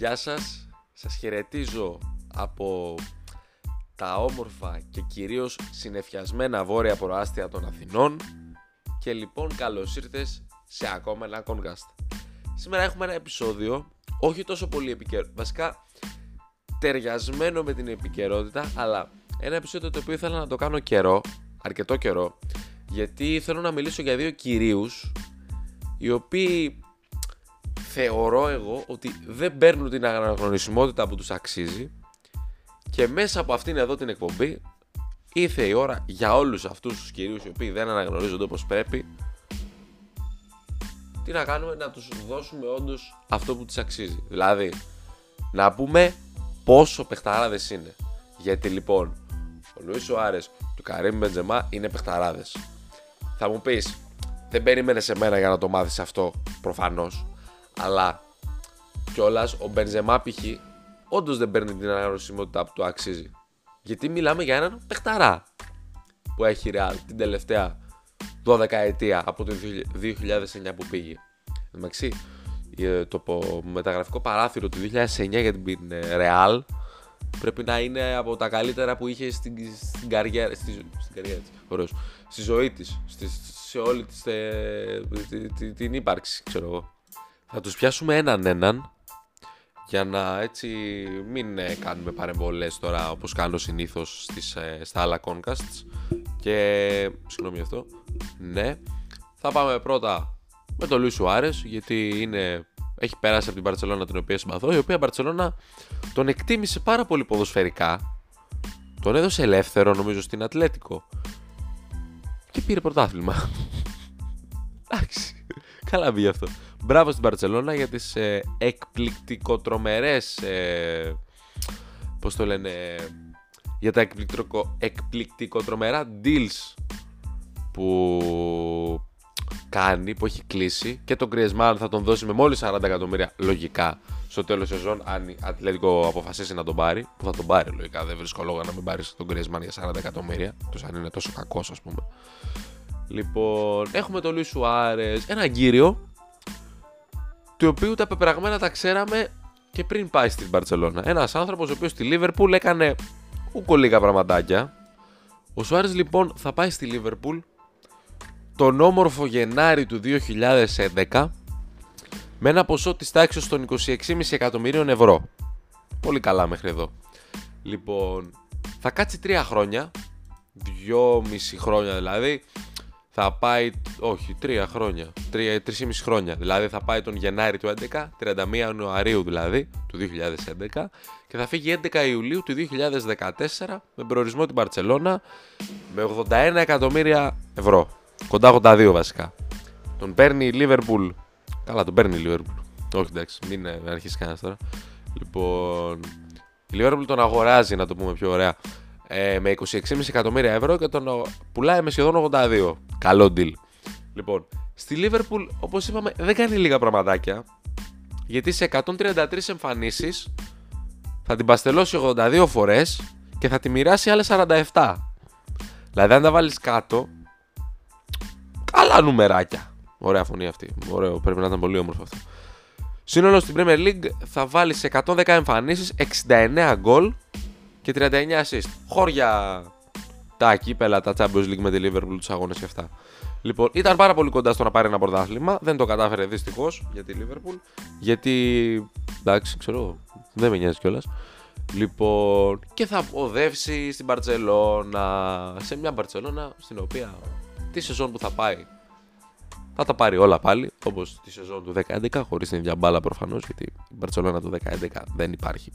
Γεια σας, σας χαιρετίζω από τα όμορφα και κυρίως συνεφιασμένα βόρεια προάστια των Αθηνών και λοιπόν καλώς ήρθες σε ακόμα ένα Concast. Σήμερα έχουμε ένα επεισόδιο, όχι τόσο πολύ επικαιρό, βασικά ταιριασμένο με την επικαιρότητα, αλλά ένα επεισόδιο το οποίο ήθελα να το κάνω καιρό, αρκετό καιρό, γιατί θέλω να μιλήσω για δύο κυρίους οι οποίοι θεωρώ εγώ ότι δεν παίρνουν την αναγνωρισιμότητα που τους αξίζει και μέσα από αυτήν εδώ την εκπομπή ήρθε η ώρα για όλους αυτούς τους κυρίους οι οποίοι δεν αναγνωρίζονται όπως πρέπει τι να κάνουμε να τους δώσουμε όντως αυτό που τους αξίζει. Δηλαδή να πούμε πόσο παιχταράδες είναι. Γιατί λοιπόν ο Λουίς Σουάρες του Καρύμ Μπεντζεμά είναι παιχταράδες. Θα μου πεις δεν περίμενες σε μένα για να το μάθεις αυτό προφανώς αλλά κιόλας ο Μπενζεμά π.χ. όντως δεν παίρνει την αναγνωρισιμότητα που του αξίζει. Γιατί μιλάμε για έναν παιχταρά που έχει Real την τελευταία 12 ετία από το 2009 που πήγε. Εντάξει, ε, το μεταγραφικό παράθυρο του 2009 για την ε, Real πρέπει να είναι από τα καλύτερα που είχε στην, στην καριέρα, στη, στην καριέρα της, στη ζωή της, σε όλη της, ε, την ύπαρξη, ξέρω εγώ. Θα τους πιάσουμε έναν έναν για να έτσι μην ε, κάνουμε παρεμβολές τώρα όπως κάνω συνήθως στις, ε, στα άλλα concasts. Και συγγνώμη αυτό ναι. Θα πάμε πρώτα με τον Λουίς Σουάρες γιατί είναι, έχει πέρασει από την Παρσελώνα την οποία συμπαθώ η οποία Παρσελώνα τον εκτίμησε πάρα πολύ ποδοσφαιρικά. Τον έδωσε ελεύθερο νομίζω στην Ατλέτικο. Και πήρε πρωτάθλημα. Εντάξει. Καλά μπήκε αυτό Μπράβο στην Παρσελώνα για τις ε, εκπληκτικοτρομερές ε, πώς το λένε για τα εκπληκτικο, εκπληκτικοτρομερά deals που κάνει, που έχει κλείσει και τον Griezmann θα τον δώσει με μόλις 40 εκατομμύρια λογικά στο τέλος σεζόν αν η Ατλέτικο αποφασίσει να τον πάρει που θα τον πάρει λογικά δεν βρίσκω λόγο να μην πάρει τον Griezmann για 40 εκατομμύρια τους αν είναι τόσο κακός ας πούμε. Λοιπόν έχουμε τον Λουί Σουάρες ένα κύριο του οποίου τα πεπραγμένα τα ξέραμε και πριν πάει στην Μπαρσελόνα. Ένας άνθρωπος ο οποίος στη Λίβερπουλ έκανε ούκο λίγα πραγματάκια. Ο Σουάρες λοιπόν θα πάει στη Λίβερπουλ τον όμορφο Γενάρη του 2011 με ένα ποσό της τάξης των 26,5 εκατομμυρίων ευρώ. Πολύ καλά μέχρι εδώ. Λοιπόν, θα κάτσει 3 χρόνια, 2,5 χρόνια δηλαδή, θα πάει, όχι, τρία χρόνια, τρία, τρεις μισή χρόνια. Δηλαδή θα πάει τον Γενάρη του 2011, 31 Ιανουαρίου δηλαδή, του 2011 και θα φύγει 11 Ιουλίου του 2014 με προορισμό την Παρτσελώνα με 81 εκατομμύρια ευρώ. Κοντά 82 βασικά. Τον παίρνει η Λίβερπουλ. Καλά, τον παίρνει η Λίβερπουλ. Όχι εντάξει, μην αρχίσει κανένας τώρα. Λοιπόν, η Λίβερπουλ τον αγοράζει, να το πούμε πιο ωραία, ε, με 26,5 εκατομμύρια ευρώ και τον πουλάει με σχεδόν 82. Καλό deal. Λοιπόν, στη Liverpool, όπως είπαμε, δεν κάνει λίγα πραγματάκια. Γιατί σε 133 εμφανίσεις θα την παστελώσει 82 φορές και θα τη μοιράσει άλλες 47. Δηλαδή, αν τα βάλεις κάτω, καλά νουμεράκια. Ωραία φωνή αυτή. Ωραίο, πρέπει να ήταν πολύ όμορφο αυτό. Σύνολο στην Premier League θα βάλεις σε 110 εμφανίσεις 69 γκολ και 39 assist. Χώρια τα κύπελα, τα Champions League με τη Liverpool, τους αγώνες και αυτά. Λοιπόν, ήταν πάρα πολύ κοντά στο να πάρει ένα πρωτάθλημα. Δεν το κατάφερε δυστυχώς για τη Liverpool. Γιατί. εντάξει, ξέρω, δεν με νοιάζει κιόλας. Λοιπόν, και θα οδεύσει στην Μπαρσελόνα. Σε μια Μπαρσελόνα στην οποία τη σεζόν που θα πάει θα τα πάρει όλα πάλι. Όπως τη σεζόν του 2011, χωρίς την ίδια μπάλα προφανώς, γιατί η Μπαρσελόνα του 2011 δεν υπάρχει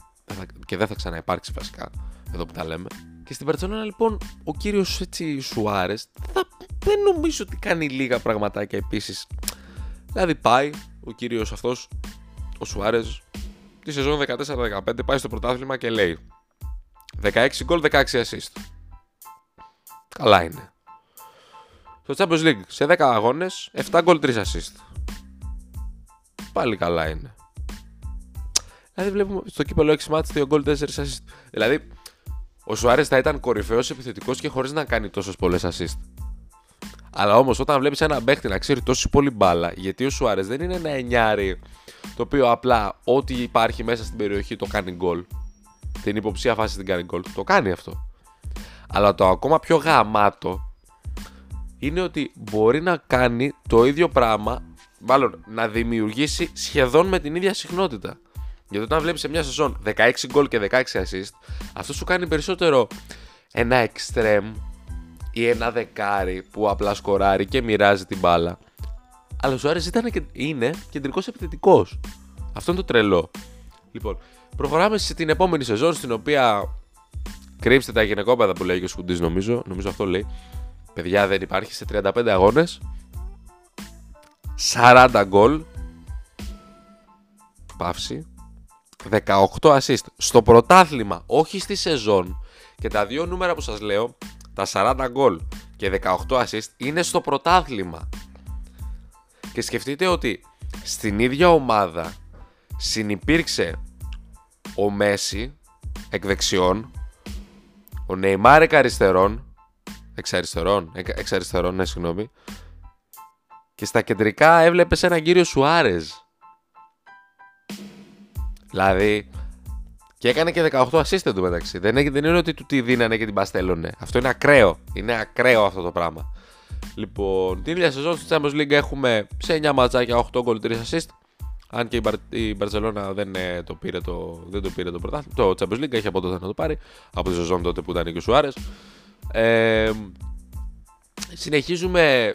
και δεν θα ξαναυπάρξει βασικά εδώ που τα λέμε. Και στην Παρσελόνα λοιπόν ο κύριος έτσι Σουάρες δεν νομίζω ότι κάνει λίγα πραγματάκια επίσης. Δηλαδή πάει ο κύριος αυτός, ο Σουάρες, τη σεζόν 14-15 πάει στο πρωτάθλημα και λέει 16 γκολ, 16 assist. Καλά είναι. Στο Champions League σε 10 αγώνες 7 γκολ 3 assist. Πάλι καλά είναι. Δηλαδή βλέπουμε στο κύπελο 6 μάτς 2 γκολ 4 assist. Δηλαδή ο Σουάρες θα ήταν κορυφαίος επιθετικός και χωρίς να κάνει τόσες πολλές assist. Αλλά όμως όταν βλέπεις ένα παίχτη να ξέρει τόσο πολύ μπάλα, γιατί ο Σουάρες δεν είναι ένα εννιάρι το οποίο απλά ό,τι υπάρχει μέσα στην περιοχή το κάνει γκολ. Την υποψία φάση την κάνει γκολ. Το κάνει αυτό. Αλλά το ακόμα πιο γαμάτο είναι ότι μπορεί να κάνει το ίδιο πράγμα, μάλλον να δημιουργήσει σχεδόν με την ίδια συχνότητα. Γιατί όταν βλέπεις σε μια σεζόν 16 γκολ και 16 assist, αυτό σου κάνει περισσότερο ένα extreme ή ένα δεκάρι που απλά σκοράρει και μοιράζει την μπάλα. Αλλά ο Σουάρες ήταν και είναι κεντρικός επιθετικός. Αυτό είναι το τρελό. Λοιπόν, προχωράμε στην επόμενη σεζόν στην οποία κρύψτε τα γυναικόπαιδα που λέει και ο Σκουντής, νομίζω. Νομίζω αυτό λέει. Παιδιά δεν υπάρχει σε 35 αγώνες. 40 γκολ. Παύση. 18 assist. Στο πρωτάθλημα, όχι στη σεζόν. Και τα δύο νούμερα που σας λέω, τα 40 γκολ και 18 assist, είναι στο πρωτάθλημα. Και σκεφτείτε ότι στην ίδια ομάδα συνυπήρξε ο Μέση εκ δεξιών, ο Νεϊμάρ εκ αριστερών, εξ αριστερών, εξ αριστερών, ναι συγγνώμη, και στα κεντρικά έβλεπες έναν κύριο Σουάρεζ. Δηλαδή, και έκανε και 18 assist του μεταξύ. Δεν, δεν είναι ότι του τη δίνανε και την παστέλωνε. Αυτό είναι ακραίο. Είναι ακραίο αυτό το πράγμα. Λοιπόν, την ίδια σεζόν στη Champions League έχουμε σε 9 ματσάκια 8 γκολ 3 assist. Αν και η, Μπαρ, η Barcelona δεν, ε, το πήρε το, δεν το πήρε το πρωτάθλημα. Το Champions League έχει από τότε να το πάρει. Από τη σεζόν τότε που ήταν και ο Σουάρε. Ε, συνεχίζουμε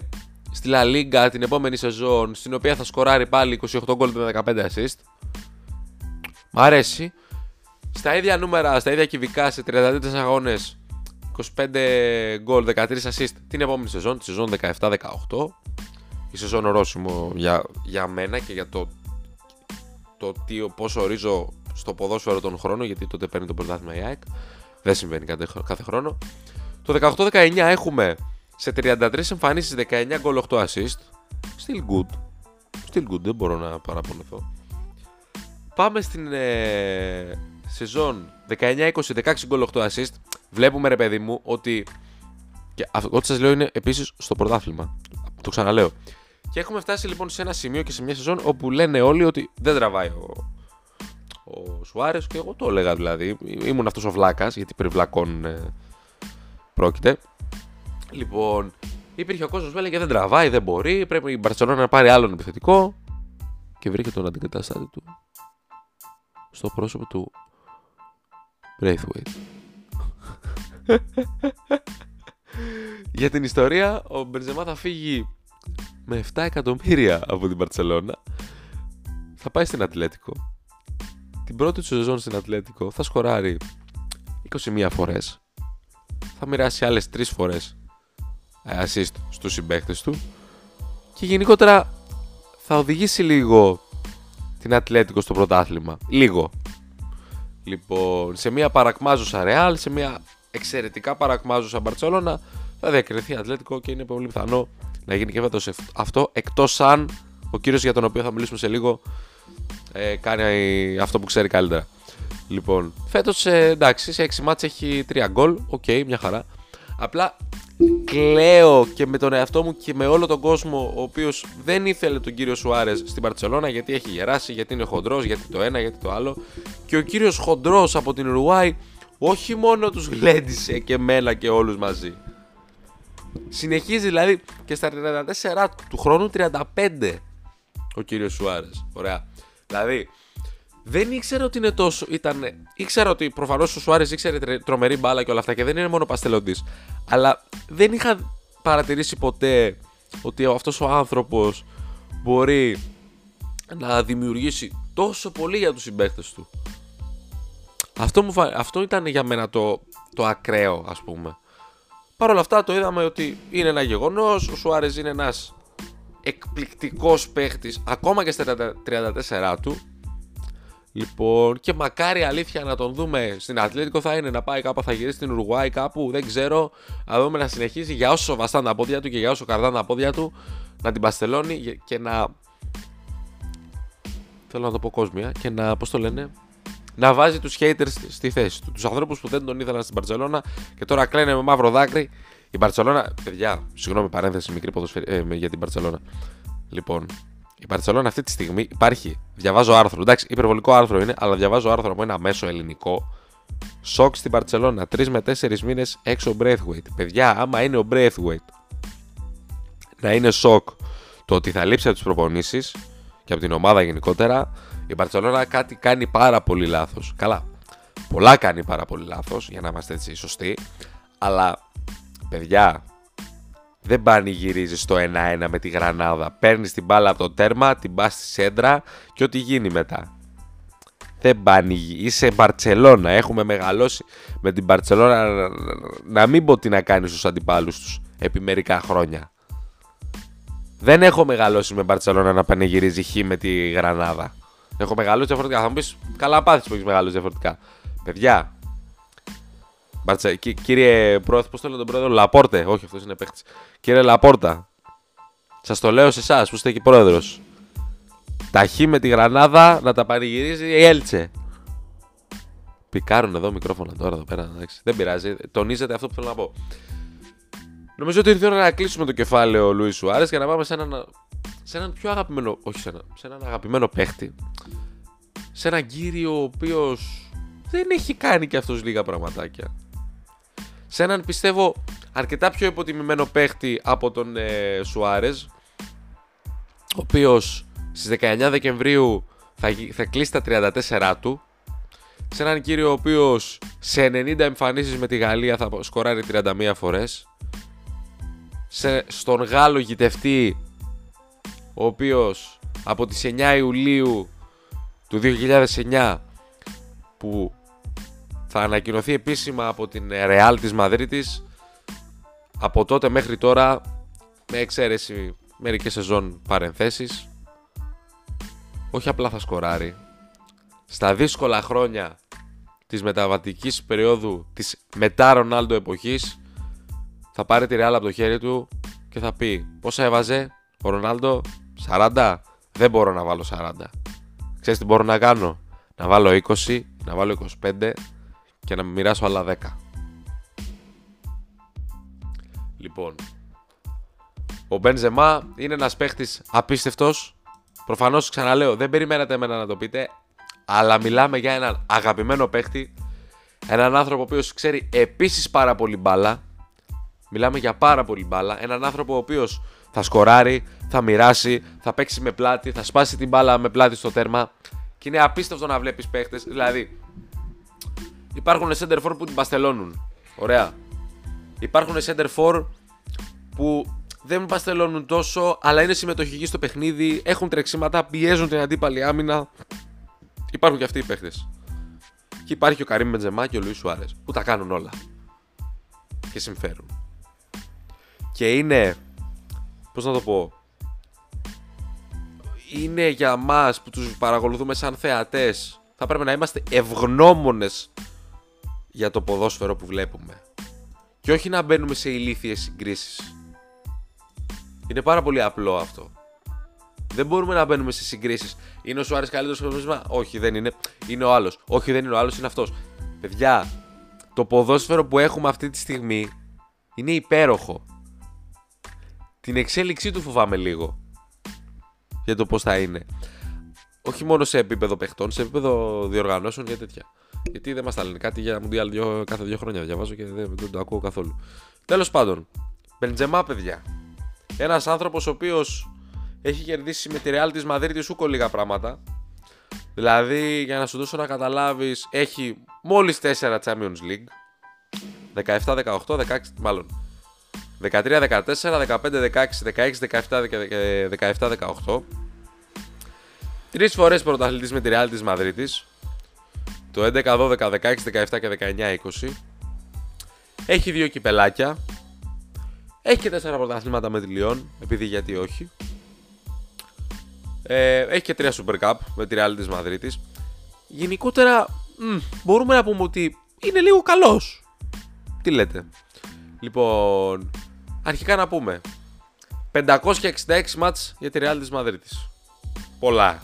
στη La Liga την επόμενη σεζόν στην οποία θα σκοράρει πάλι 28 γκολ με 15 assist. Μ' αρέσει. Στα ίδια νούμερα, στα ίδια κυβικά σε 34 αγώνες 25 γκολ, 13 assist την επόμενη σεζόν, τη σεζόν 17-18. Η σεζόν ορόσημο για, για μένα και για το, το τι, πώς ορίζω στο ποδόσφαιρο τον χρόνο, γιατί τότε παίρνει το πρωτάθλημα η ΑΕΚ. Δεν συμβαίνει κάθε, κάθε χρόνο. Το 18-19 έχουμε σε 33 εμφανίσεις 19 γκολ 8 assist. Still good. Still good, δεν μπορώ να παραπονεθώ. Πάμε στην ε, σεζόν 19-20, 16 γκολ 8 assist. Βλέπουμε ρε παιδί μου ότι. Και αυτό ό,τι σας λέω είναι επίσης στο πρωτάθλημα. Το ξαναλέω. Και έχουμε φτάσει λοιπόν σε ένα σημείο και σε μια σεζόν όπου λένε όλοι ότι δεν τραβάει ο, ο Σουάρες και εγώ το έλεγα δηλαδή. Ήμουν αυτός ο βλάκας γιατί περί βλακών ε, πρόκειται. Λοιπόν, υπήρχε ο κόσμος που έλεγε δεν τραβάει, δεν μπορεί. Πρέπει η Μπαρσελόνα να πάρει άλλον επιθετικό. Και βρήκε τον αντικαταστάτη του στο πρόσωπο του Braithwaite. Για την ιστορία, ο Μπερζεμά θα φύγει με 7 εκατομμύρια από την Παρσελώνα. Θα πάει στην Ατλέτικο. Την πρώτη του σεζόν στην Ατλέτικο θα σκοράρει 21 φορές. Θα μοιράσει άλλες 3 φορές ε, assist στους συμπαίκτες του. Και γενικότερα θα οδηγήσει λίγο την Ατλέτικο στο πρωτάθλημα. Λίγο. Λοιπόν, σε μια παρακμάζουσα Ρεάλ, σε μια εξαιρετικά παρακμάζουσα Μπαρσελόνα, θα διακριθεί Ατλέτικο και είναι πολύ πιθανό να γίνει και φέτος αυτό. Εκτός αν ο κύριος για τον οποίο θα μιλήσουμε σε λίγο ε, κάνει αυτό που ξέρει καλύτερα. Λοιπόν, φέτος ε, εντάξει, σε 6 ματς έχει 3 γκολ. OK, okay, μια χαρά. Απλά κλαίω και με τον εαυτό μου και με όλο τον κόσμο ο οποίος δεν ήθελε τον κύριο Σουάρες στην Μπαρτσελόνα γιατί έχει γεράσει, γιατί είναι χοντρός, γιατί το ένα, γιατί το άλλο. Και ο κύριος χοντρός από την Ουρουάη όχι μόνο τους γλέντισε και μένα και όλους μαζί. Συνεχίζει δηλαδή και στα 34 του χρόνου 35 ο κύριος Σουάρες. Ωραία. Δηλαδή δεν ήξερα ότι είναι τόσο. Ήταν, ήξερα ότι προφανώς ο Σουάρες ήξερε τρομερή μπάλα και όλα αυτά και δεν είναι μόνο παστελοντή. Αλλά δεν είχα παρατηρήσει ποτέ ότι αυτός ο άνθρωπος μπορεί να δημιουργήσει τόσο πολύ για τους συμπαίκτες του. Αυτό, μου, αυτό ήταν για μένα το, το ακραίο ας πούμε. Παρ' όλα αυτά το είδαμε ότι είναι ένα γεγονός, ο Σουάρες είναι ένας εκπληκτικός παίχτης ακόμα και στα 34 του Λοιπόν, και μακάρι αλήθεια να τον δούμε στην Ατλέτικο θα είναι να πάει κάπου, θα γυρίσει στην Ουρουάη κάπου, δεν ξέρω. Να δούμε να συνεχίσει για όσο βαστάνε τα πόδια του και για όσο καρδάνε τα πόδια του να την παστελώνει και να. Θέλω να το πω κόσμια και να, πώς το λένε, να βάζει τους haters στη θέση του. Τους ανθρώπους που δεν τον ήθελαν στην Παρσελώνα και τώρα κλαίνε με μαύρο δάκρυ. Η Παρσελώνα, παιδιά, συγγνώμη παρένθεση μικρή ποδοσφαιρή, ε, για την Παρσελώνα. Λοιπόν, Η Μπαρσελόνα αυτή τη στιγμή υπάρχει. Διαβάζω άρθρο. Εντάξει, υπερβολικό άρθρο είναι, αλλά διαβάζω άρθρο από ένα μέσο ελληνικό. Σοκ στην Μπαρσελόνα. Τρεις με τέσσερις μήνες έξω Braithwaite. Παιδιά, άμα είναι ο Braithwaite να είναι σοκ το ότι θα λείψει από τις προπονήσεις και από την ομάδα γενικότερα, η Μπαρσελόνα κάτι κάνει πάρα πολύ λάθος. Καλά, πολλά κάνει πάρα πολύ λάθος για να είμαστε έτσι σωστοί, αλλά παιδιά, δεν πανηγυρίζει στο 1-1 με τη γρανάδα. Παίρνεις την μπάλα από το τέρμα, την πας στη σέντρα και ό,τι γίνει μετά. Δεν πανηγυρίζει. Είσαι Μπαρσελόνα. Έχουμε μεγαλώσει με την Μπαρσελόνα να μην πω τι να κάνει στους αντιπάλους τους επί μερικά χρόνια. Δεν έχω μεγαλώσει με Μπαρσελόνα να πανηγυρίζει χ με τη Γρανάδα. Έχω μεγαλώσει διαφορετικά. Θα μου πεις καλά πάθεις που έχεις μεγαλώσει διαφορετικά. Παιδιά. Μπαρτσε... Κύριε Πρόεδρε, πώς το λέω τον πρόεδρο, Λαπόρτε. Όχι, αυτός είναι παίχτης. Κύριε Λαπόρτα, σας το λέω σε εσάς που είστε εκεί πρόεδρος. Τα χ με τη Γρανάδα να τα πανηγυρίζει η Έλτσε. Πικάρουν εδώ μικρόφωνα τώρα εδώ πέρα. Δεν πειράζει. Τονίζετε αυτό που θέλω να πω. Νομίζω ότι ήρθε η ώρα να κλείσουμε το κεφάλαιο Λουίς Σουάρες για να πάμε σε έναν, σε έναν πιο αγαπημένο. Όχι σε, ένα, σε έναν αγαπημένο παίχτη. Σε έναν κύριο ο οποίος δεν έχει κάνει και αυτός λίγα πραγματάκια. Σε έναν πιστεύω αρκετά πιο υποτιμημένο παίχτη από τον ε, Σουάρες. Ο οποίος στις 19 Δεκεμβρίου θα, θα κλείσει τα 34 του. Σε έναν κύριο ο οποίος σε 90 εμφανίσεις με τη Γαλλία θα σκοράρει 31 φορές σε, στον Γάλλο γητευτή ο οποίος από τις 9 Ιουλίου του 2009 που θα ανακοινωθεί επίσημα από την Real της Μαδρίτης από τότε μέχρι τώρα με εξαίρεση μερικές σεζόν παρενθέσεις. Όχι απλά θα σκοράρει. Στα δύσκολα χρόνια της μεταβατικής περίοδου της μετά Ρονάλντο εποχής θα πάρει τη Real από το χέρι του και θα πει πόσα έβαζε ο Ρονάλντο; 40 δεν μπορώ να βάλω 40 ξέρεις τι μπορώ να κάνω; Να βάλω 20 να βάλω 25 και να μοιράσω άλλα 10 λοιπόν ο Μπενζεμά είναι ένας παίχτης απίστευτος προφανώς ξαναλέω δεν περιμένατε εμένα να το πείτε αλλά μιλάμε για έναν αγαπημένο παίχτη έναν άνθρωπο ο οποίος ξέρει επίσης πάρα πολύ μπάλα Μιλάμε για πάρα πολύ μπάλα. Έναν άνθρωπο ο οποίος θα σκοράρει, θα μοιράσει, θα παίξει με πλάτη, θα σπάσει την μπάλα με πλάτη στο τέρμα. Και είναι απίστευτο να βλέπεις παίχτες. Δηλαδή, υπάρχουν center for που την παστελώνουν. Ωραία. Υπάρχουν center for που δεν παστελώνουν τόσο, αλλά είναι συμμετοχικοί στο παιχνίδι, έχουν τρεξίματα, πιέζουν την αντίπαλη άμυνα. Υπάρχουν και αυτοί οι παίχτε. Και υπάρχει ο Καρύμ Μπεντζεμά και ο Λουίς Σουάρες που τα κάνουν όλα. Και συμφέρουν και είναι, πώς να το πω, είναι για μας που τους παρακολουθούμε σαν θεατές, θα πρέπει να είμαστε ευγνώμονες για το ποδόσφαιρο που βλέπουμε. Και όχι να μπαίνουμε σε ηλίθιες συγκρίσεις. Είναι πάρα πολύ απλό αυτό. Δεν μπορούμε να μπαίνουμε σε συγκρίσεις. Είναι ο Σουάρες καλύτερος στο Όχι, δεν είναι. Είναι ο άλλος. Όχι, δεν είναι ο άλλος, είναι αυτός. Παιδιά, το ποδόσφαιρο που έχουμε αυτή τη στιγμή είναι υπέροχο την εξέλιξή του φοβάμαι λίγο. Για το πώς θα είναι. Όχι μόνο σε επίπεδο παιχτών, σε επίπεδο διοργανώσεων και τέτοια. Γιατί δεν μας τα λένε κάτι για Μουντιάλ δύο, κάθε δύο χρόνια. Διαβάζω και δεν, δεν το ακούω καθόλου. Τέλος πάντων, Μπεντζεμά, παιδιά. Ένας άνθρωπος ο οποίος έχει κερδίσει με τη Real της Μαδρίτη ούκο λίγα πράγματα. Δηλαδή, για να σου δώσω να καταλάβεις, έχει μόλις 4 Champions League. 17-18, 16, μάλλον 13, 14, 15, 16, 16, 17, 17, 18. Τρεις φορές πρωταθλητής με τη Real της Μαδρίτη. Το 11, 12, 16, 17 και 19, 20. Έχει δύο κυπελάκια. Έχει και τέσσερα πρωταθλήματα με τη Λιόν, επειδή γιατί όχι. Ε, έχει και τρία Super Cup με τη Real της Μαδρίτης. Γενικότερα μ, μπορούμε να πούμε ότι είναι λίγο καλός. Τι λέτε; Λοιπόν, Αρχικά να πούμε. 566 μάτς για τη Real της Μαδρίτης. Πολλά.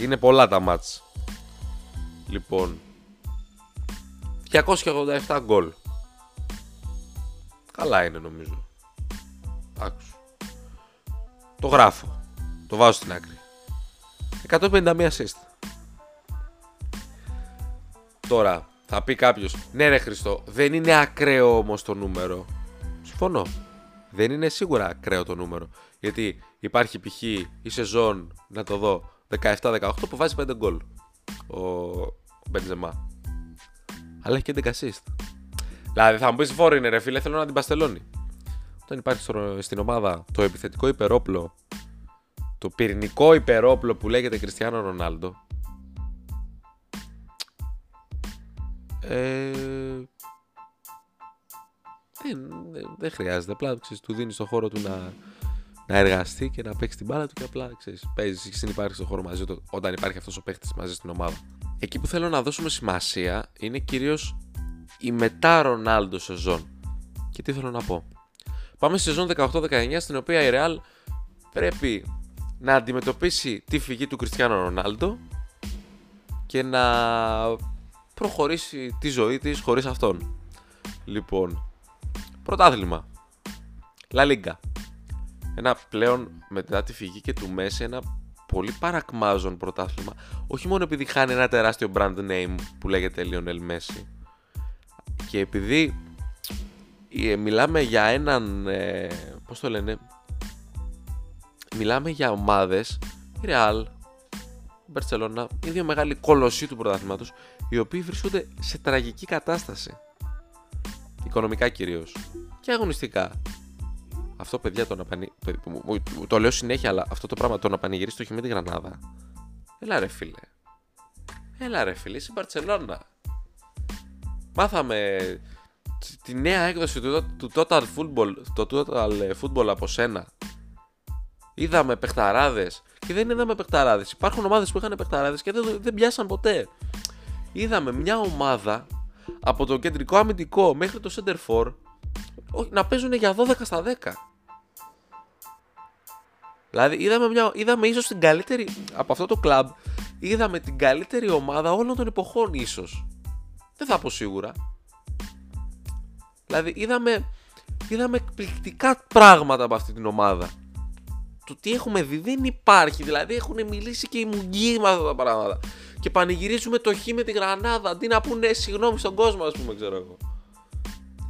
Είναι πολλά τα μάτς. Λοιπόν. 287 γκολ. Καλά είναι νομίζω. Άκουσου. Το γράφω. Το βάζω στην άκρη. 151 assist. Τώρα, θα πει κάποιος, ναι, ρε Χριστό, δεν είναι ακραίο όμως το νούμερο. Συμφωνώ. Δεν είναι σίγουρα ακραίο το νούμερο. Γιατί υπάρχει π.χ. η σεζόν, να το δω, 17-18 που βάζει 5 γκολ. Ο Μπεντζεμά. Αλλά έχει και 11 assist. Δηλαδή θα μου πεις φόρη είναι ρε φίλε, θέλω να την παστελώνει. Όταν υπάρχει στην ομάδα το επιθετικό υπερόπλο, το πυρηνικό υπερόπλο που λέγεται Κριστιανό Ρονάλντο, Ε, δεν, δεν, χρειάζεται. Απλά ξέρεις, του δίνεις το χώρο του να, να εργαστεί και να παίξει την μπάλα του και απλά ξέρεις, παίζεις και συνεπάρχει στο χώρο μαζί του όταν υπάρχει αυτός ο παίχτης μαζί στην ομάδα. Εκεί που θέλω να δώσουμε σημασία είναι κυρίως η μετά Ρονάλντο σεζόν. Και τι θέλω να πω. Πάμε στη σεζόν 18-19 στην οποία η Real πρέπει να αντιμετωπίσει τη φυγή του Κριστιανό Ρονάλντο και να προχωρήσει τη ζωή της χωρίς αυτόν. Λοιπόν, πρωτάθλημα. La Liga. Ένα πλέον μετά τη φυγή και του Μέση ένα πολύ παρακμάζον πρωτάθλημα. Όχι μόνο επειδή χάνει ένα τεράστιο brand name που λέγεται Lionel Messi. Και επειδή ε, μιλάμε για έναν, ε, πώς το λένε, μιλάμε για ομάδες, η Real, η Barcelona, οι δύο μεγάλοι κολοσσοί του πρωταθλήματος, οι οποίοι βρίσκονται σε τραγική κατάσταση. Οικονομικά κυρίως. Και αγωνιστικά. Αυτό, παιδιά, το να πανη... Το λέω συνέχεια, αλλά αυτό το πράγμα το να πανηγυρίσει το χειμώνα τη Γρανάδα. Έλα ρε φίλε. Έλα ρε φίλε, είσαι Μπαρσελόνα. Μάθαμε τη νέα έκδοση του, Total Football, το Total Football από σένα. Είδαμε παιχταράδες και δεν είδαμε παιχταράδες. Υπάρχουν ομάδες που είχαν παιχταράδες και δεν, δεν πιάσαν ποτέ είδαμε μια ομάδα από το κεντρικό αμυντικό μέχρι το center for να παίζουν για 12 στα 10. Δηλαδή είδαμε, μια, είδαμε ίσως την καλύτερη, από αυτό το κλαμπ, είδαμε την καλύτερη ομάδα όλων των εποχών ίσως. Δεν θα πω σίγουρα. Δηλαδή είδαμε, είδαμε εκπληκτικά πράγματα από αυτή την ομάδα. Το τι έχουμε δει δεν υπάρχει. Δηλαδή έχουν μιλήσει και οι μουγγοί με αυτά τα πράγματα και πανηγυρίζουμε το Χ με τη Γρανάδα αντί να πούνε συγγνώμη στον κόσμο, ας πούμε, ξέρω εγώ.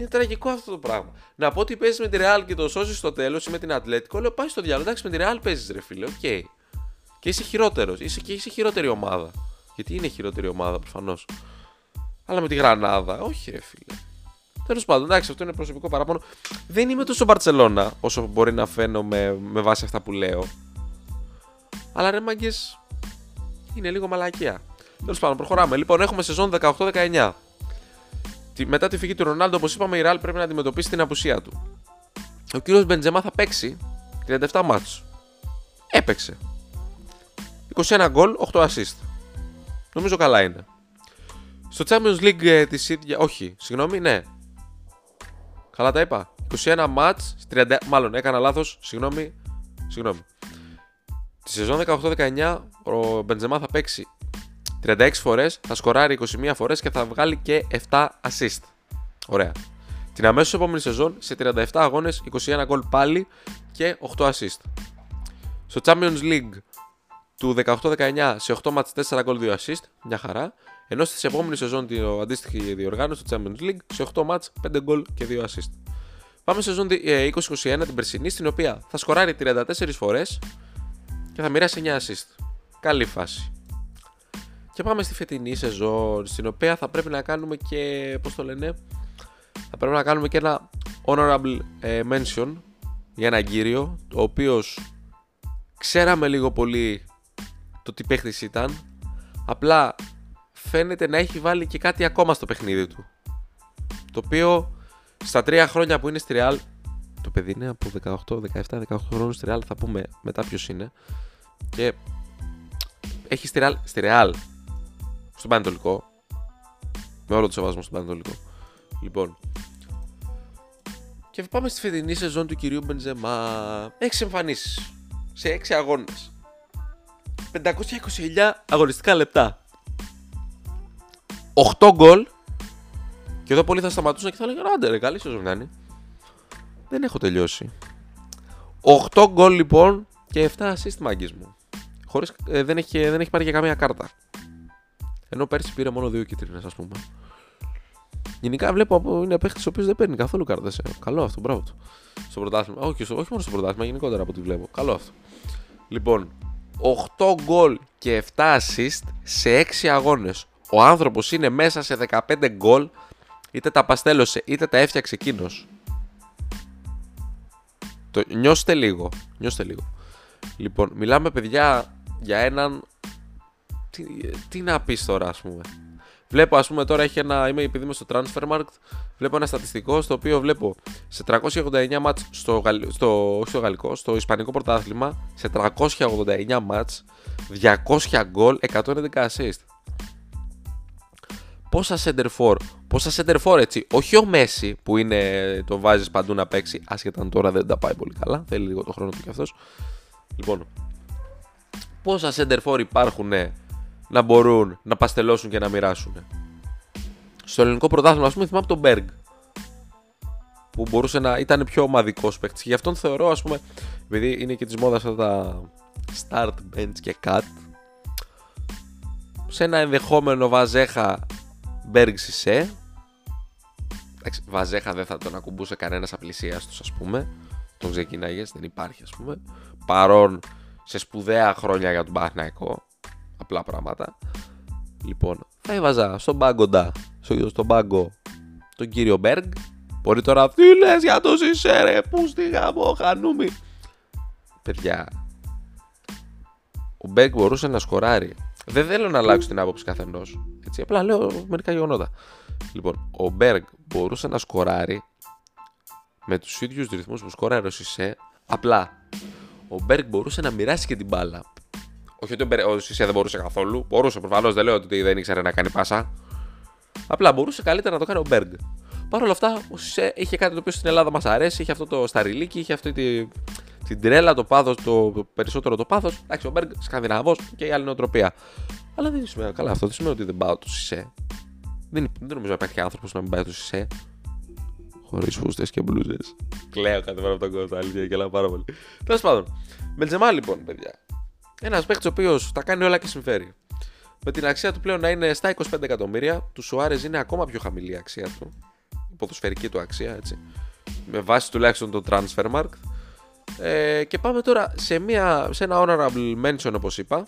Είναι τραγικό αυτό το πράγμα. Να πω ότι παίζεις με τη Real και το σώζεις στο τέλος ή με την Ατλέτικο, λέω πάει στο διάολο. Εντάξει, με τη Real παίζεις ρε φίλε, OK. Okay. Και είσαι χειρότερος. Είσαι και είσαι χειρότερη ομάδα. Γιατί είναι χειρότερη ομάδα προφανώς. Αλλά με τη Γρανάδα, όχι ρε φίλε. Τέλος πάντων, εντάξει, αυτό είναι προσωπικό παράπονο. Δεν είμαι τόσο Μπαρσελόνα όσο μπορεί να φαίνομαι με βάση αυτά που λέω. Αλλά ρε μαγκες, είναι λίγο μαλακία. Τέλος πάντων, προχωράμε. Λοιπόν, έχουμε σεζόν 18-19. Μετά τη φυγή του Ρονάλντο, όπως είπαμε, η Ραλ πρέπει να αντιμετωπίσει την απουσία του. Ο κύριος Μπεντζεμά θα παίξει 37 μάτς. Έπαιξε. 21 γκολ, 8 assist. Νομίζω καλά είναι. Στο Champions League ε, της ίδια. Όχι, συγγνώμη, ναι. Καλά τα είπα. 21 μάτς, 30... μάλλον έκανα λάθος, συγγνώμη, συγγνώμη. Τη σεζόν 18-19 ο Μπεντζεμά θα παίξει 36 φορές, θα σκοράρει 21 φορές και θα βγάλει και 7 assist. Ωραία. Την αμέσως επόμενη σεζόν σε 37 αγώνες 21 γκολ πάλι και 8 assist. Στο Champions League του 18-19 σε 8 μάτς 4 γκολ 2 assist, μια χαρά. Ενώ στη επόμενη σεζόν την αντίστοιχη διοργάνωση του Champions League σε 8 μάτς 5 γκολ και 2 assist. Πάμε σε σεζόν 2021 την περσινή στην οποία θα σκοράρει 34 φορές και θα μοιράσει 9 assist. Καλή φάση. Και πάμε στη φετινή σεζόν, στην οποία θα πρέπει να κάνουμε και, πώς το λένε, θα πρέπει να κάνουμε και ένα honorable ε, mention για ένα κύριο, ο οποίος ξέραμε λίγο πολύ το τι παίχτης ήταν, απλά φαίνεται να έχει βάλει και κάτι ακόμα στο παιχνίδι του. Το οποίο στα τρία χρόνια που είναι στη Real, το παιδί είναι από 18, 17, 18 χρόνους στη Real, θα πούμε μετά ποιος είναι, και έχει στη Real, στη Real στον Πανετολικό. Με όλο το σεβασμό στον Πανετολικό. Λοιπόν. Και πάμε στη φετινή σεζόν του κυρίου Μπενζεμά. Έχεις εμφανίσεις σε 6 αγώνες. 529 αγωνιστικά λεπτά. 8 γκολ. Και εδώ πολλοί θα σταματούσαν και θα λέγανε Άντε, ρε, καλή σεζόν κάνει. Δεν έχω τελειώσει. 8 γκολ λοιπόν και 7 assist μάγκες μου. Χωρίς, ε, δεν, έχει, δεν έχει πάρει και καμία κάρτα. Ενώ πέρσι πήρε μόνο δύο κίτρινες, ας πούμε. Γενικά βλέπω από είναι παίχτης ο οποίος δεν παίρνει καθόλου κάρτες. Ε. Καλό αυτό, μπράβο του. Στο πρωτάθλημα. Όχι, όχι μόνο στο πρωτάθλημα, γενικότερα από ό,τι βλέπω. Καλό αυτό. Λοιπόν, 8 γκολ και 7 assist σε 6 αγώνες. Ο άνθρωπος είναι μέσα σε 15 γκολ, είτε τα παστέλωσε είτε τα έφτιαξε εκείνος. Το νιώστε λίγο. Νιώστε λίγο. Λοιπόν, μιλάμε παιδιά για έναν. Τι, τι να πεις τώρα, ας πούμε. Βλέπω, ας πούμε, τώρα έχει ένα. Είμαι επειδή είμαι στο Transfermarkt. Βλέπω ένα στατιστικό στο οποίο βλέπω σε 389 μάτς στο, στο, όχι στο γαλλικό, στο ισπανικό πρωτάθλημα, σε 389 μάτς, 200 γκολ, 111 assist. Πόσα center for, πόσα center for έτσι, όχι ο Μέση που είναι, το βάζεις παντού να παίξει, άσχετα αν τώρα δεν τα πάει πολύ καλά, θέλει λίγο το χρόνο του κι αυτός. Λοιπόν, πόσα center for υπάρχουν να μπορούν να παστελώσουν και να μοιράσουν. Στο ελληνικό πρωτάθλημα, ας πούμε, θυμάμαι τον Berg. Που μπορούσε να ήταν πιο ομαδικός παίκτης. Και γι' αυτόν θεωρώ, ας πούμε, επειδή είναι και της μόδας αυτά τα start, bench και cut, σε ένα ενδεχόμενο βαζέχα Berg Σισε. Βαζέχα δεν θα τον ακουμπούσε κανένας απλησίαστος, ας πούμε. Τον ξεκινάγες, δεν υπάρχει, ας πούμε. Παρών σε σπουδαία χρόνια για τον Παναθηναϊκό απλά πράγματα. Λοιπόν, θα έβαζα στον πάγκοντα, στο, στον πάγκο τον κύριο Μπέργκ. Μπορεί τώρα, τι λες για το Σισέ ρε, πούστη, γαμώ, χανούμι. Παιδιά, ο Μπέργκ μπορούσε να σκοράρει. Δεν θέλω να αλλάξω την άποψη καθενός. Έτσι, απλά λέω μερικά γεγονότα. Λοιπόν, ο Μπέργκ μπορούσε να σκοράρει με τους ίδιους ρυθμούς που σκοράρει ο Σισε. Απλά ο Μπέργκ μπορούσε να μοιράσει και την μπάλα. Όχι ότι ο Σισε δεν μπορούσε καθόλου. Μπορούσε προφανώς, δεν λέω ότι δεν ήξερε να κάνει πάσα. Απλά μπορούσε καλύτερα να το κάνει ο Μπέργκ. Παρ' όλα αυτά, ο Σισε είχε κάτι το οποίο στην Ελλάδα μας αρέσει. Είχε αυτό το σταριλίκι, είχε αυτή τη, την τρέλα, το πάθος, το περισσότερο το πάθος. Εντάξει, ο Μπέργκ Σκανδιναβός και η άλλη νοοτροπία. Αλλά δεν σημαίνει κάτι αυτό. Δεν σημαίνει ότι δεν πάω το Σισε. Δεν, δεν νομίζω να υπάρχει άνθρωπος να μην πάει το Σισε. Χωρίς φούστες και μπλούζες. Κλαίω κάθε φορά από τον κόσμο. Αλήθεια, και πάρα πολύ. Τέλος πάντων. Μελτζεμά λοιπόν, παιδιά. Ένας παίκτης ο οποίος τα κάνει όλα και συμφέρει. Με την αξία του πλέον να είναι στα 25 εκατομμύρια, του Σουάρες είναι ακόμα πιο χαμηλή η αξία του. Η ποδοσφαιρική του αξία, έτσι. Με βάση τουλάχιστον το Transfermarkt. Ε, και πάμε τώρα σε, μια, σε ένα honorable mention, όπως είπα.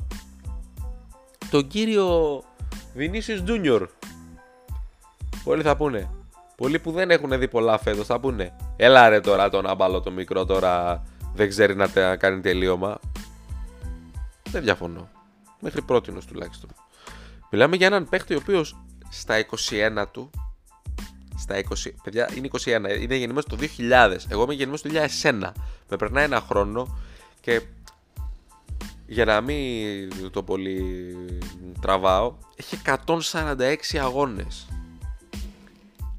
Τον κύριο Vinicius Junior. Πολλοί θα πούνε. Πολλοί που δεν έχουν δει πολλά φέτος θα πούνε. Έλα ρε τώρα τον άμπαλο το μικρό τώρα δεν ξέρει να κάνει τελείωμα. Δεν διαφωνώ. Μέχρι πρώτη τουλάχιστον. Μιλάμε για έναν παίχτη ο οποίος στα 21 του. Στα 20. Παιδιά είναι 21. Είναι γεννημένος το 2000. Εγώ είμαι γεννημένος το 2001. Με περνάει ένα χρόνο και για να μην το πολύ τραβάω, έχει 146 αγώνες.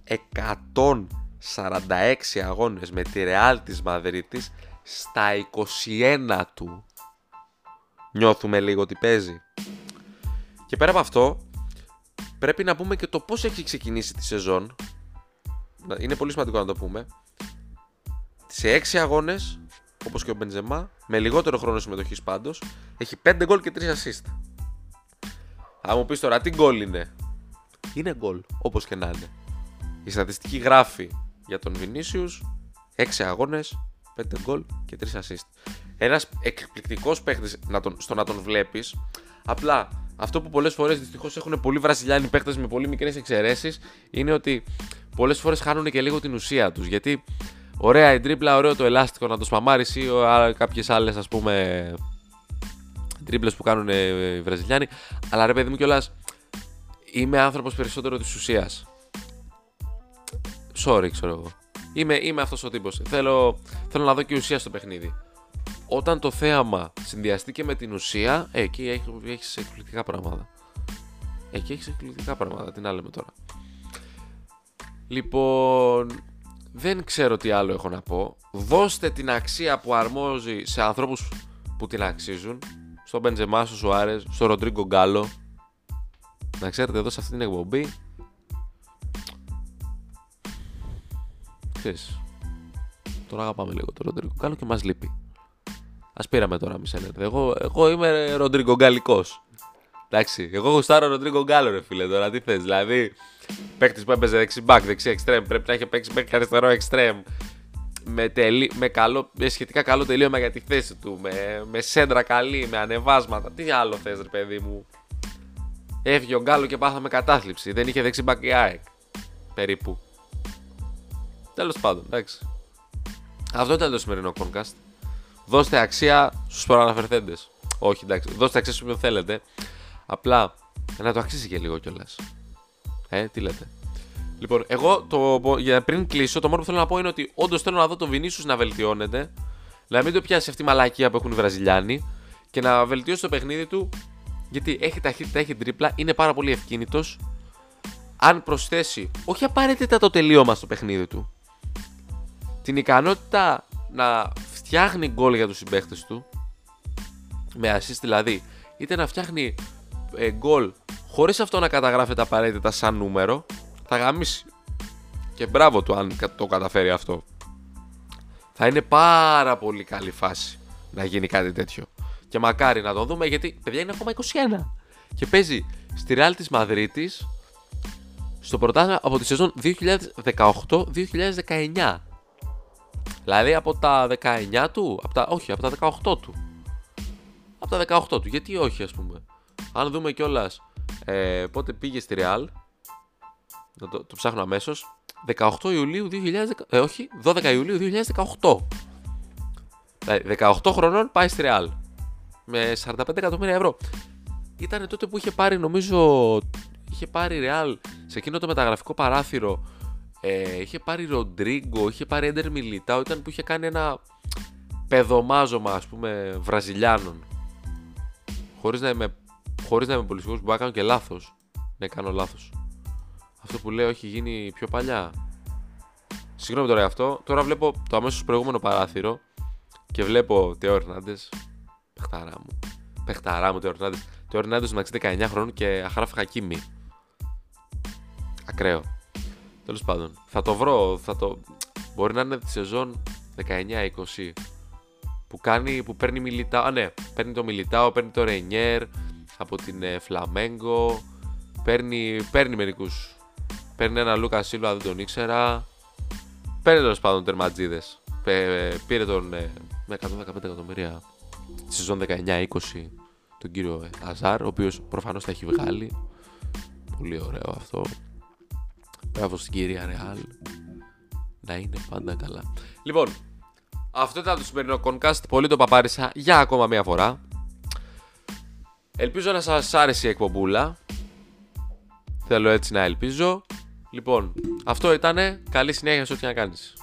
146 αγώνες με τη Real της Μαδρίτης στα 21 του νιώθουμε λίγο ότι παίζει. Και πέρα από αυτό, πρέπει να πούμε και το πώς έχει ξεκινήσει τη σεζόν. Είναι πολύ σημαντικό να το πούμε. Σε 6 αγώνες, όπως και ο Μπεντζεμά, με λιγότερο χρόνο συμμετοχής πάντως, έχει 5 γκολ και 3 assist. Θα μου πεις τώρα, τι γκολ είναι. Είναι γκολ, όπως και να είναι. Η στατιστική γράφει για τον Vinicius 6 αγώνες, 5 γκολ και 3 assist ένας εκπληκτικός παίχτης στο να τον βλέπεις. Απλά αυτό που πολλές φορές δυστυχώς έχουν πολλοί Βραζιλιάνοι παίχτες με πολύ μικρές εξαιρέσεις είναι ότι πολλές φορές χάνουν και λίγο την ουσία τους. Γιατί ωραία η τρίπλα, ωραίο το ελάστικο να το σπαμάρεις ή κάποιες άλλες ας πούμε τρίπλες που κάνουν οι Βραζιλιάνοι. Αλλά ρε παιδί μου κιόλας είμαι άνθρωπος περισσότερο της ουσίας. Sorry, ξέρω εγώ. Είμαι, είμαι αυτός ο τύπος. Θέλω, θέλω να δω και ουσία στο παιχνίδι όταν το θέαμα συνδυαστεί και με την ουσία, ε, εκεί έχεις εκπληκτικά πράγματα. Εκεί έχεις εκπληκτικά πράγματα, την άλλη με τώρα. Λοιπόν, δεν ξέρω τι άλλο έχω να πω. Δώστε την αξία που αρμόζει σε ανθρώπους που την αξίζουν. Στον Μπεντζεμά, στο Σουάρες, στο Ροντρίγκο Γκάλο. Να ξέρετε εδώ σε αυτή την εκπομπή. Ξέρεις, τον αγαπάμε λίγο τον Ροντρίγκο Γκάλο και μας λείπει. Α πήραμε τώρα μη Εγώ, εγώ είμαι Ροντρίγκο Γκαλικό. Εντάξει, εγώ γουστάρω Ροντρίγκο Γκάλο, ρε φίλε τώρα. Τι θες, δηλαδή. Παίκτης που έπαιζε δεξιμπάκ, δεξί εξτρέμ. Πρέπει να έχει παίξει παίκτη αριστερό εξτρέμ. Με, τελει... με, καλό... με σχετικά καλό τελείωμα για τη θέση του. Με, με σέντρα καλή, με ανεβάσματα. Τι άλλο θες, ρε παιδί μου. Έφυγε ο Γκάλο και πάθαμε κατάθλιψη. Δεν είχε δεξιμπάκ η ΑΕΚ. Περίπου. Τέλος πάντων, εντάξει. Αυτό ήταν το σημερινό podcast. Δώστε αξία στους προαναφερθέντες. Όχι, εντάξει. Δώστε αξία σε όποιον θέλετε. Απλά να το αξίζει και λίγο κιόλας. Ε, τι λέτε. Λοιπόν, εγώ το, για πριν κλείσω, το μόνο που θέλω να πω είναι ότι όντως θέλω να δω τον Βινίσου να βελτιώνεται. Να μην το πιάσει αυτή η μαλακία που έχουν οι Βραζιλιάνοι και να βελτιώσει το παιχνίδι του γιατί έχει ταχύτητα, έχει τρίπλα, είναι πάρα πολύ ευκίνητος. Αν προσθέσει, όχι απαραίτητα το τελείωμα στο παιχνίδι του, την ικανότητα να φτιάχνει γκολ για τους συμπαίχτες του με assist δηλαδή είτε να φτιάχνει ε, γκολ χωρίς αυτό να καταγράφεται απαραίτητα σαν νούμερο θα γαμίσει. Και μπράβο του αν το καταφέρει αυτό. Θα είναι πάρα πολύ καλή φάση να γίνει κάτι τέτοιο. Και μακάρι να το δούμε γιατί παιδιά είναι ακόμα 21 και παίζει στη Real της Μαδρίτης στο πρωτάθλημα από τη σεζόν 2018-2019 Δηλαδή από τα 19 του, από τα, όχι, από τα 18 του. Από τα 18 του, γιατί όχι ας πούμε. Αν δούμε κιόλας ε, πότε πήγε στη Real, το, το ψάχνω αμέσως. 18 Ιουλίου 2010, ε, όχι, 12 Ιουλίου 2018. Δηλαδή 18 χρονών πάει στη Real. Με 45 εκατομμύρια ευρώ. Ήταν τότε που είχε πάρει, νομίζω, είχε πάρει Real σε εκείνο το μεταγραφικό παράθυρο ε, είχε πάρει Ροντρίγκο, είχε πάρει Έντερ Μιλιτάου, ήταν που είχε κάνει ένα πεδομάζωμα ας πούμε Βραζιλιάνων. Χωρίς να είμαι, χωρίς να είμαι πολύ σίγουρος, μπορεί να κάνω και λάθος. Ναι, κάνω λάθος. Αυτό που λέω έχει γίνει πιο παλιά. Συγγνώμη τώρα για αυτό. Τώρα βλέπω το αμέσως προηγούμενο παράθυρο και βλέπω Τεό Ερνάντες. Πεχταρά μου. Πεχταρά μου Τεό Ερνάντες. Τεό Ερνάντες μεταξύ 19 χρόνων και Αχράφ Χακίμη. Ακραίο. Τέλος πάντων, θα το βρω. Θα το... Μπορεί να είναι τη σεζόν 19-20 που, κάνει, που παίρνει Μιλιτάο. Α, ναι, παίρνει το Μιλιτάο, παίρνει το Ρενιέρ από την ε, Φλαμέγκο. Παίρνει, παίρνει μερικούς. Παίρνει ένα Λούκα Σίλβα, δεν τον ήξερα. Παίρνει τέλος πάντων τερματζίδες. Πήρε τον ε, με 115 εκατομμύρια τη σεζόν 19-20 τον κύριο ε, Αζάρ, ο οποίος προφανώς τα έχει βγάλει. Πολύ ωραίο αυτό. Μπράβο στην κυρία Ρεάλ. Να είναι πάντα καλά. Λοιπόν, αυτό ήταν το σημερινό Concast. Πολύ το παπάρισα για ακόμα μία φορά. Ελπίζω να σας άρεσε η εκπομπούλα. Θέλω έτσι να ελπίζω. Λοιπόν, αυτό ήτανε. Καλή συνέχεια σε ό,τι να κάνεις.